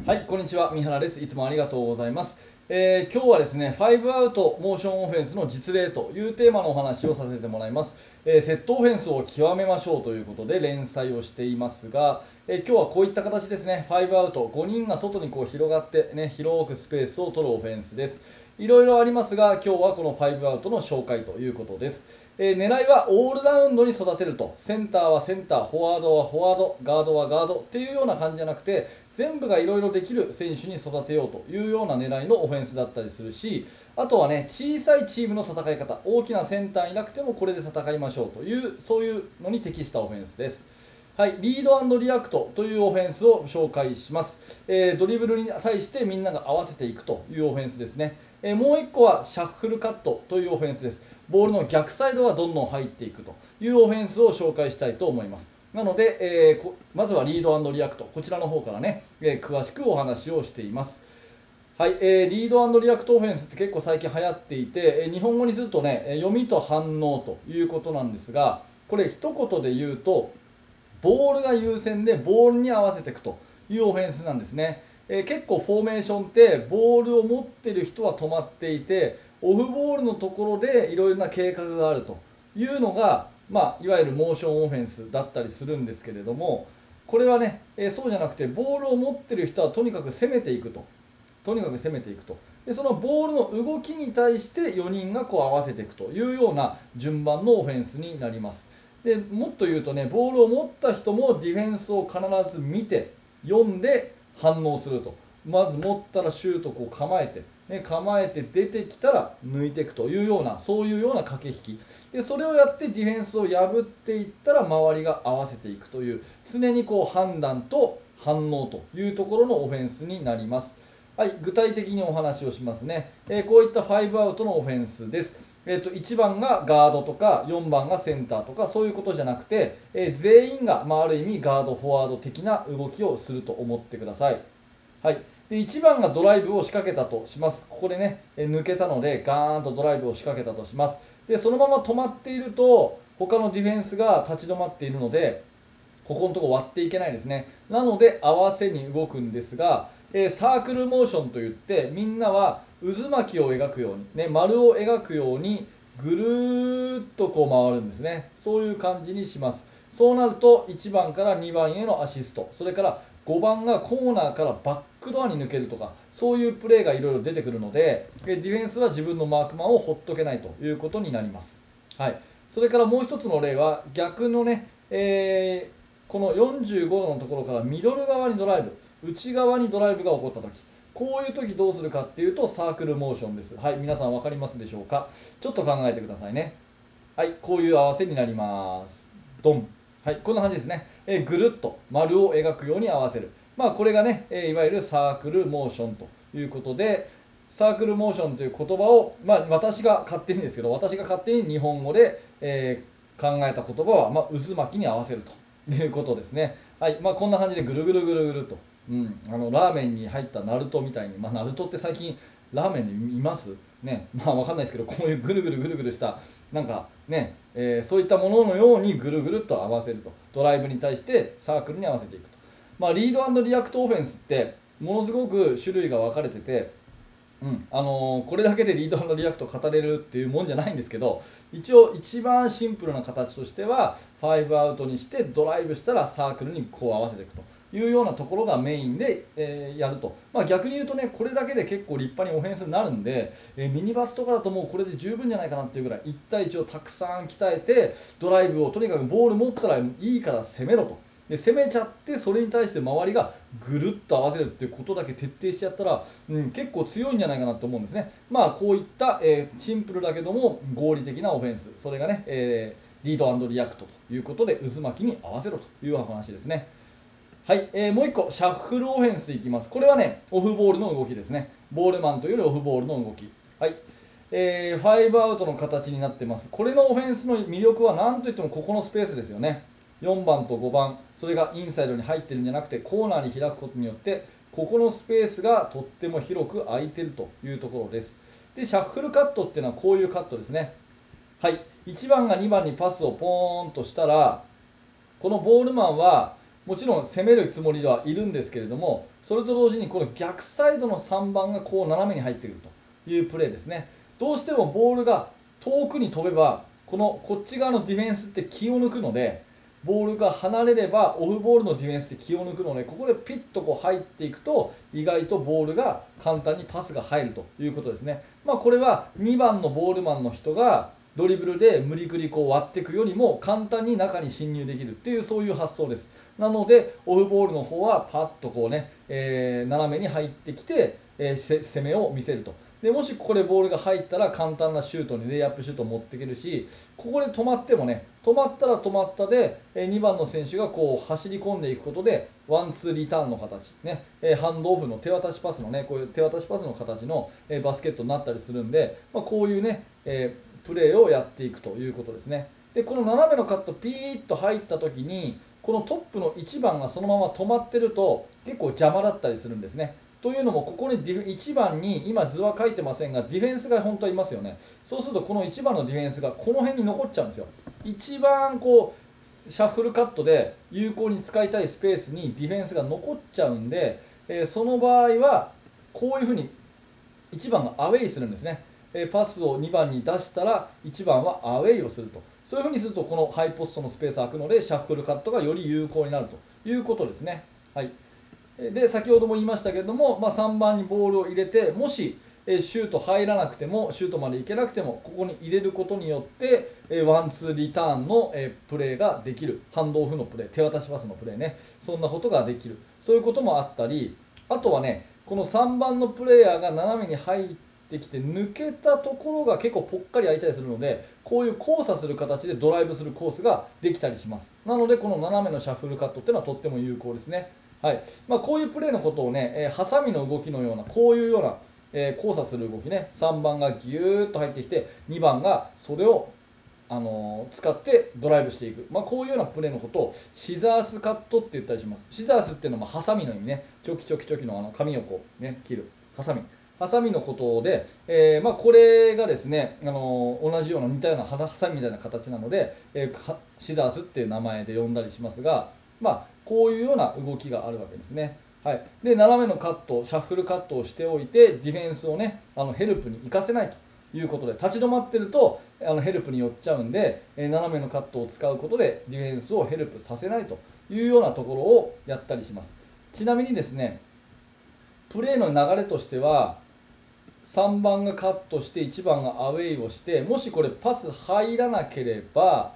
はい、こんにちは。三原です。いつもありがとうございます。えー今日はですね、5アウトモーションオフェンスの実例というテーマのお話をさせてもらいます。えーセットオフェンスを極めましょうということで連載をしていますが、えー今日はこういった形ですね、5アウト、5人が外にこう広がって、ね、広くスペースを取るオフェンスです。いろいろありますが、今日はこの5アウトの紹介ということです。えー狙いはオールラウンドに育てると、センターはセンター、フォワードはフォワード、ガードはガードっていうような感じじゃなくて、全部がいろいろできる選手に育てようというような狙いのオフェンスだったりするし、あとはね、小さいチームの戦い方、大きなセンターいなくてもこれで戦いましょうという、そういうのに適したオフェンスです。はい、リードリアクトというオフェンスを紹介します、えードリブルに対してみんなが合わせていくというオフェンスですね、えーもう1個はシャッフルカットというオフェンスです。ボールの逆サイドがどんどん入っていくというオフェンスを紹介したいと思います。なので、えーまずはリードリアクトこちらの方からね、え詳しくお話をしています。はい、えーリードリアクトオフェンスって結構最近流行っていて、え日本語にするとね、読みと反応ということなんですが、これ一言で言うと、ボールが優先でボールに合わせていくというオフェンスなんですね。えー結構フォーメーションってボールを持ってる人は止まっていて、オフボールのところでいろいろな計画があるというのが、まあ、いわゆるモーションオフェンスだったりするんですけれども、これはね、えーそうじゃなくて、ボールを持ってる人はとにかく攻めていくと。とにかく攻めていくとでそのボールの動きに対して4人がこう合わせていくというような順番のオフェンスになりますでもっと言うとねボールを持った人もディフェンスを必ず見て読んで反応すると。まず持ったらシュートこう構えて、ね、構えて出てきたら抜いていくというようなそういうような駆け引き。でそれをやってディフェンスを破っていったら周りが合わせていくという常にこう判断と反応というところのオフェンスになります。はい、具体的にお話をしますね。えーこういった5アウトのオフェンスです。えー、と1番がガードとか4番がセンターとかそういうことじゃなくて、えー全員が、まあ、ある意味ガード、フォワード的な動きをすると思ってください。はい、で1番がドライブを仕掛けたとします。ここでね、えー抜けたのでガーンとドライブを仕掛けたとします。でそのまま止まっていると他のディフェンスが立ち止まっているのでここのとこ割っていけないですね。なので合わせに動くんですが、えーサークルモーションといってみんなは渦巻きを描くように、ね、丸を描くようにぐるっとこう回るんですね。そういう感じにします。そうなると1番から2番へのアシスト、それから5番がコーナーからバックドアに抜けるとか、そういうプレーがいろいろ出てくるので、ディフェンスは自分のマークマンをほっとけないということになります。はい、それからもう一つの例は逆のね、えーこの45度のところからミドル側にドライブ内側にドライブが起こった時。こういう時どうするかっていうとサークルモーションです。はい皆さん分かりますでしょうか？ちょっと考えてくださいね。はいこういう合わせになります。ドン。はいこんな感じですね、えぐるっと丸を描くように合わせる。まあこれがね、えいわゆるサークルモーションということでサークルモーションという言葉を、まあ、私が勝手にですけど私が勝手に日本語で、えー考えた言葉は、まあ、渦巻きに合わせるということですね。はい、まあ、こんな感じでぐるぐるぐるぐると、うん、あのラーメンに入ったナルトみたいに、まあ、ナルトって最近ラーメンで見ます？ね、まあわかんないですけど、こういうぐるぐるぐるぐるした、なんかね、えーそういったもののようにぐるぐるっと合わせると、ドライブに対してサークルに合わせていくと。まあ、リードリアクトオフェンスって、ものすごく種類が分かれてて、うん。あのーこれだけでリードリアクト語れるっていうもんじゃないんですけど一応一番シンプルな形としては5アウトにしてドライブしたらサークルにこう合わせていくと。いうようなところがメインで、えーやると、まあ、逆に言うとねこれだけで結構立派にオフェンスになるんで、えーミニバスとかだともうこれで十分じゃないかなっていうぐらい1対1をたくさん鍛えてドライブをとにかくボール持ったらいいから攻めろと。で攻めちゃってそれに対して周りがぐるっと合わせるっていうことだけ徹底してやったら、うん、結構強いんじゃないかなと思うんですね。まあこういった、えーシンプルだけども合理的なオフェンスそれがね、えーリードリアクトということで渦巻きに合わせろというお話ですね。はい、えーもう1個、シャッフルオフェンスいきます。これはね、オフボールの動きですね。ボールマンというよりオフボールの動き。はい、えー、5アウトの形になってます。これのオフェンスの魅力は何といってもここのスペースですよね。4番と5番、それがインサイドに入ってるんじゃなくてコーナーに開くことによって、ここのスペースがとっても広く空いてるというところです。で、シャッフルカットっていうのはこういうカットですね。はい、1番が2番にパスをポーンとしたら、このボールマンはもちろん攻めるつもりではいるんですけれどもそれと同時にこの逆サイドの3番がこう斜めに入ってくるというプレーですねどうしてもボールが遠くに飛べばこのこっち側のディフェンスって気を抜くのでボールが離れればオフボールのディフェンスで気を抜くのでここでピッとこう入っていくと意外とボールが簡単にパスが入るということですね。まあ、これは2番のボールマンの人がドリブルで無理くりこう割っていくよりも簡単に中に侵入できるっていうそういう発想です。なのでオフボールの方はパッとこうね、えー、斜めに入ってきて、えー、攻めを見せると。でもしここでボールが入ったら簡単なシュートにレイアップシュート持っていけるしここで止まってもね止まったら止まったで2番の選手がこう走り込んでいくことでワンツーリターンの形、ね、ハンドオフの手渡しパスのねこういう手渡しパスの形のバスケットになったりするんで、まあ、こういうね、えプレーをやっていくということですね。でこの斜めのカットピーッと入った時にこのトップの1番がそのまま止まってると結構邪魔だったりするんですね。というのもここに1番に今図は書いてませんがディフェンスが本当はいますよね。そうするとこの1番のディフェンスがこの辺に残っちゃうんですよ。一番こうシャッフルカットで有効に使いたいスペースにディフェンスが残っちゃうんで、えー、その場合はこういうふうに1番がアウェイするんですね、え、パスを2番に出したら1番はアウェイをすると。そういうふうにするとこのハイポストのスペース空くのでシャッフルカットがより有効になると。いうことですね。はい。で先ほども言いましたけれども、まあ、3番にボールを入れてもしシュート入らなくてもシュートまで行けなくてもここに入れることによってワンツーリターンのプレーができる。ハンドオフのプレー手渡しパスのプレーね。そんなことができる。そういうこともあったりあとはねこの3番のプレイヤーが斜めに入ってってきて抜けたところが結構ぽっかり空いたりするのでこういう交差する形でドライブするコースができたりします。なのでこの斜めのシャッフルカットっていうのはとっても有効ですね。はい。まあ、こういうプレーのことをね、えー、ハサミの動きのようなこういうような、えー、交差する動きね。3番がギューッと入ってきて2番がそれをあの、使ってドライブしていく、まあ、こういうようなプレーのことをシザースカットって言ったりします。シザースっていうのはハサミの意味ね。チョキチョキチョキのあの紙をこうね切る。ハサミ。ハサミのことで、えー、まあ、これがですね、あの、同じような似たようなハサミみたいな形なので、えー、シザースっていう名前で呼んだりしますが、まあ、こういうような動きがあるわけですね。はい、で斜めのカットシャッフルカットをしておいてディフェンスをねあのヘルプに行かせないということで立ち止まってるとあのヘルプに寄っちゃうんで、え斜めのカットを使うことでディフェンスをヘルプさせないというようなところをやったりしますちなみにですねプレーの流れとしては3番がカットして1番がアウェイをしてもしこれパス入らなければ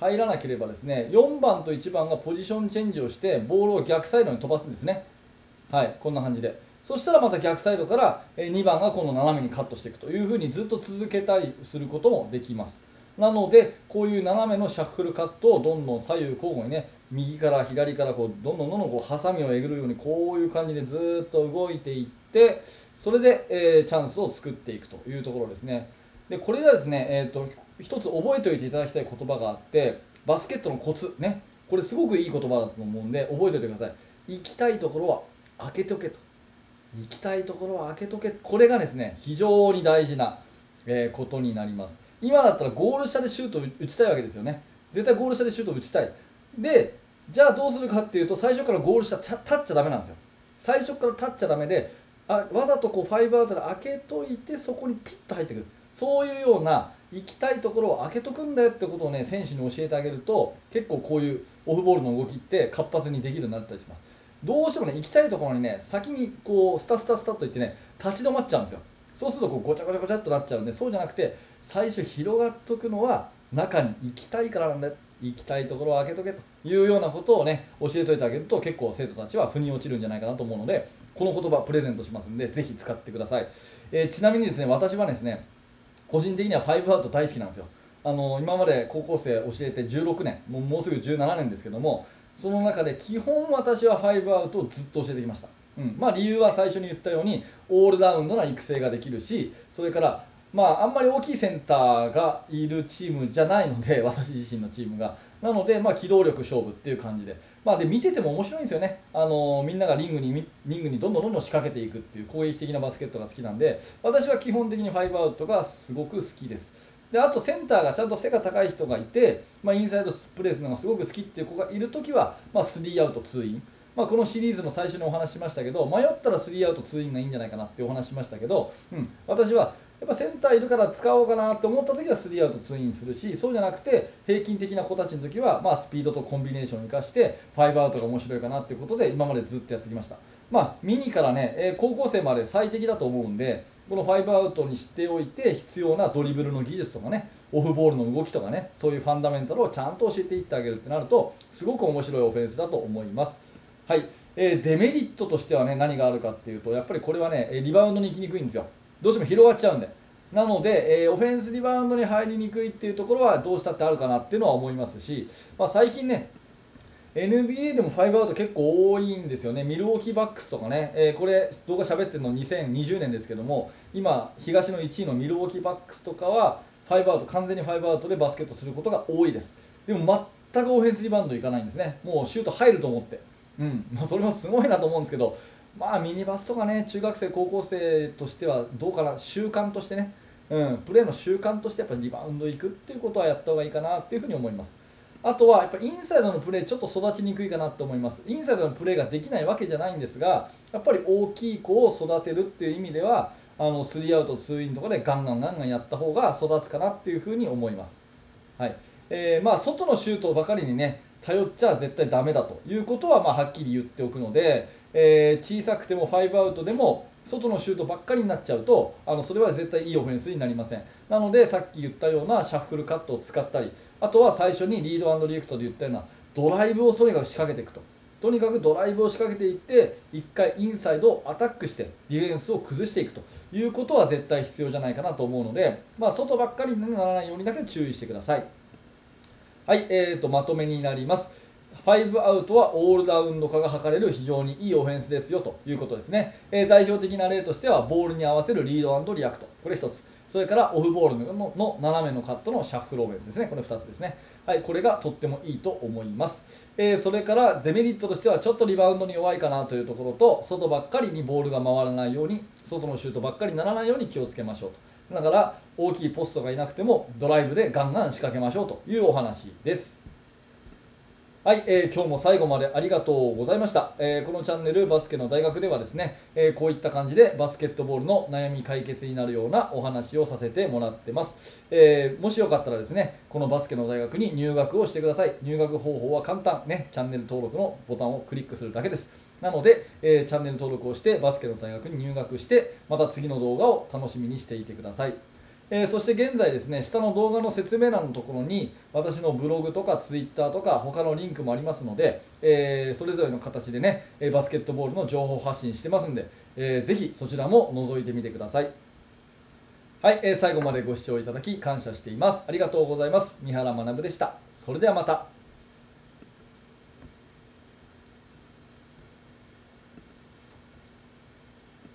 入らなければですね4番と1番がポジションチェンジをしてボールを逆サイドに飛ばすんですね。はいこんな感じで。そしたらまた逆サイドから2番がこの斜めにカットしていくというふうにずっと続けたりすることもできます。なのでこういう斜めのシャッフルカットをどんどん左右交互にね右から左からこうどんどんどんどんこうハサミをえぐるようにこういう感じでずっと動いていってそれで、え、チャンスを作っていくというところですね。でこれがですね、えーと一つ覚えておいていただきたい言葉があってバスケットのコツね。これすごくいい言葉だと思うんで覚えておいてください。行きたいところは開けとけと。行きたいところは開けとけ。これがですね非常に大事な、えことになります。今だったらゴール下でシュート打ちたいわけですよね。絶対ゴール下でシュート打ちたい。でじゃあどうするかっていうと最初からゴール下立っちゃダメなんですよ。最初から立っちゃダメであわざとこう5アウトで開けといてそこにピッと入ってくる。そういうような行きたいところを開けとくんだよってことをね選手に教えてあげると結構こういうオフボールの動きって活発にできるようになったりします。どうしてもね行きたいところにね先にこうスタスタスタといってね立ち止まっちゃうんですよ。そうするとこうごちゃごちゃごちゃっとなっちゃうんでそうじゃなくて最初広がっとくのは中に行きたいからなんだよ。行きたいところを開けとけというようなことをね教えておいてあげると結構生徒たちは腑に落ちるんじゃないかなと思うのでこの言葉プレゼントしますんでぜひ使ってください、えー、ちなみにですね私はですね個人的には5アウト大好きなんですよ。あの今まで高校生教えて16年もうもうすぐ17年ですけどもその中で基本私は5アウトをずっと教えてきました、うん。まあ、理由は最初に言ったようにオールラウンドな育成ができるしそれからまあ、あんまり大きいセンターがいるチームじゃないので 私自身のチームが。なので、まあ、機動力勝負っていう感じで,、まあ、で見てても面白いんですよね。あのみんながリングにリングにどんどんどんどん仕掛けていくっていう攻撃的なバスケットが好きなんで。私は基本的に5アウトがすごく好きです。であとセンターがちゃんと背が高い人がいて、まあ、インサイドプレーするのがすごく好きっていう子がいるときは、まあ、3アウト2イン、まあ、このシリーズの最初にお話しましたけど迷ったら3アウト2インがいいんじゃないかなってお話しましたけど、うん、私はやっぱセンターいるから使おうかなと思った時は3アウト2インするしそうじゃなくて平均的な子たちの時はまスピードとコンビネーションを生かして5アウトが面白いかなっていうことで今までずっとやってきました。まあミニからね、え高校生まで最適だと思うんでこの5アウトにしておいて必要なドリブルの技術とかねオフボールの動きとかねそういうファンダメンタルをちゃんと教えていってあげるってなるとすごく面白いオフェンスだと思います。はい、えー、デメリットとしてはね何があるかっていうとやっぱりこれはねリバウンドに行きにくいんですよ。どうしても広がっちゃうんで。なので、えー、オフェンスリバウンドに入りにくいっていうところはどうしたってあるかなっていうのは思いますし、まあ、最近ね NBA でも5アウト結構多いんですよね、ミルウォーキーバックスとかね、えー、これ、動画喋ってるの2020年ですけども、今、東の1位のミルウォーキーバックスとかは、5アウト、完全に5アウトでバスケットすることが多いです。でも全くオフェンスリバウンドいかないんですね、もうシュート入ると思って、うんまあ、それもすごいなと思うんですけど、まあミニバスとかね、中学生、高校生としてはどうかな、習慣としてね、うん、プレーの習慣としてやっぱりリバウンド行くっていうことはやった方がいいかなっていうふうに思います。あとはやっぱインサイドのプレーちょっと育ちにくいかなと思います。インサイドのプレーができないわけじゃないんですが、やっぱり大きい子を育てるっていう意味では、あの3アウト2インとかでガンガンガンガンやった方が育つかなっていうふうに思います。はいえー、まあ外のシュートばかりにね頼っちゃ絶対ダメだということはまはっきり言っておくので、えー、小さくても5アウトでも外のシュートばっかりになっちゃうとあのそれは絶対いいオフェンスになりません。なのでさっき言ったようなシャッフルカットを使ったりあとは最初にリードリアクトで言ったようなドライブをとにかく仕掛けていくと。とにかくドライブを仕掛けていって1回インサイドをアタックしてディフェンスを崩していくということは絶対必要じゃないかなと思うので、まあ、外ばっかりにならないようにだけ注意してください。はい、えーとまとめになります。5アウトはオールラウンド化が図れる非常にいいオフェンスですよということですね、えー、代表的な例としてはボールに合わせるリードリアクト。これ1つ。それからオフボールの斜めのカットのシャッフルオフェンスですね。これ2つですね。はいこれがとってもいいと思います、えー、それからデメリットとしてはちょっとリバウンドに弱いかなというところと外ばっかりにボールが回らないように外のシュートばっかりにならないように気をつけましょうと。だから大きいポストがいなくてもドライブでガンガン仕掛けましょうというお話です。はい、えー、今日も最後までありがとうございました、えー、このチャンネルバスケの大学ではですね、えー、こういった感じでバスケットボールの悩み解決になるようなお話をさせてもらってます、えもしよかったらですねこのバスケの大学に入学をしてください。入学方法は簡単。ねチャンネル登録のボタンをクリックするだけです。なので、えチャンネル登録をしてバスケの大学に入学してまた次の動画を楽しみにしていてください。えー、そして現在ですね下の動画の説明欄のところに私のブログとかツイッターとか他のリンクもありますので、えー、それぞれの形でねバスケットボールの情報発信してますんで、えー、ぜひそちらも覗いてみてください。はい、えー、最後までご視聴いただき感謝しています。ありがとうございます。三原学でした。それではまた。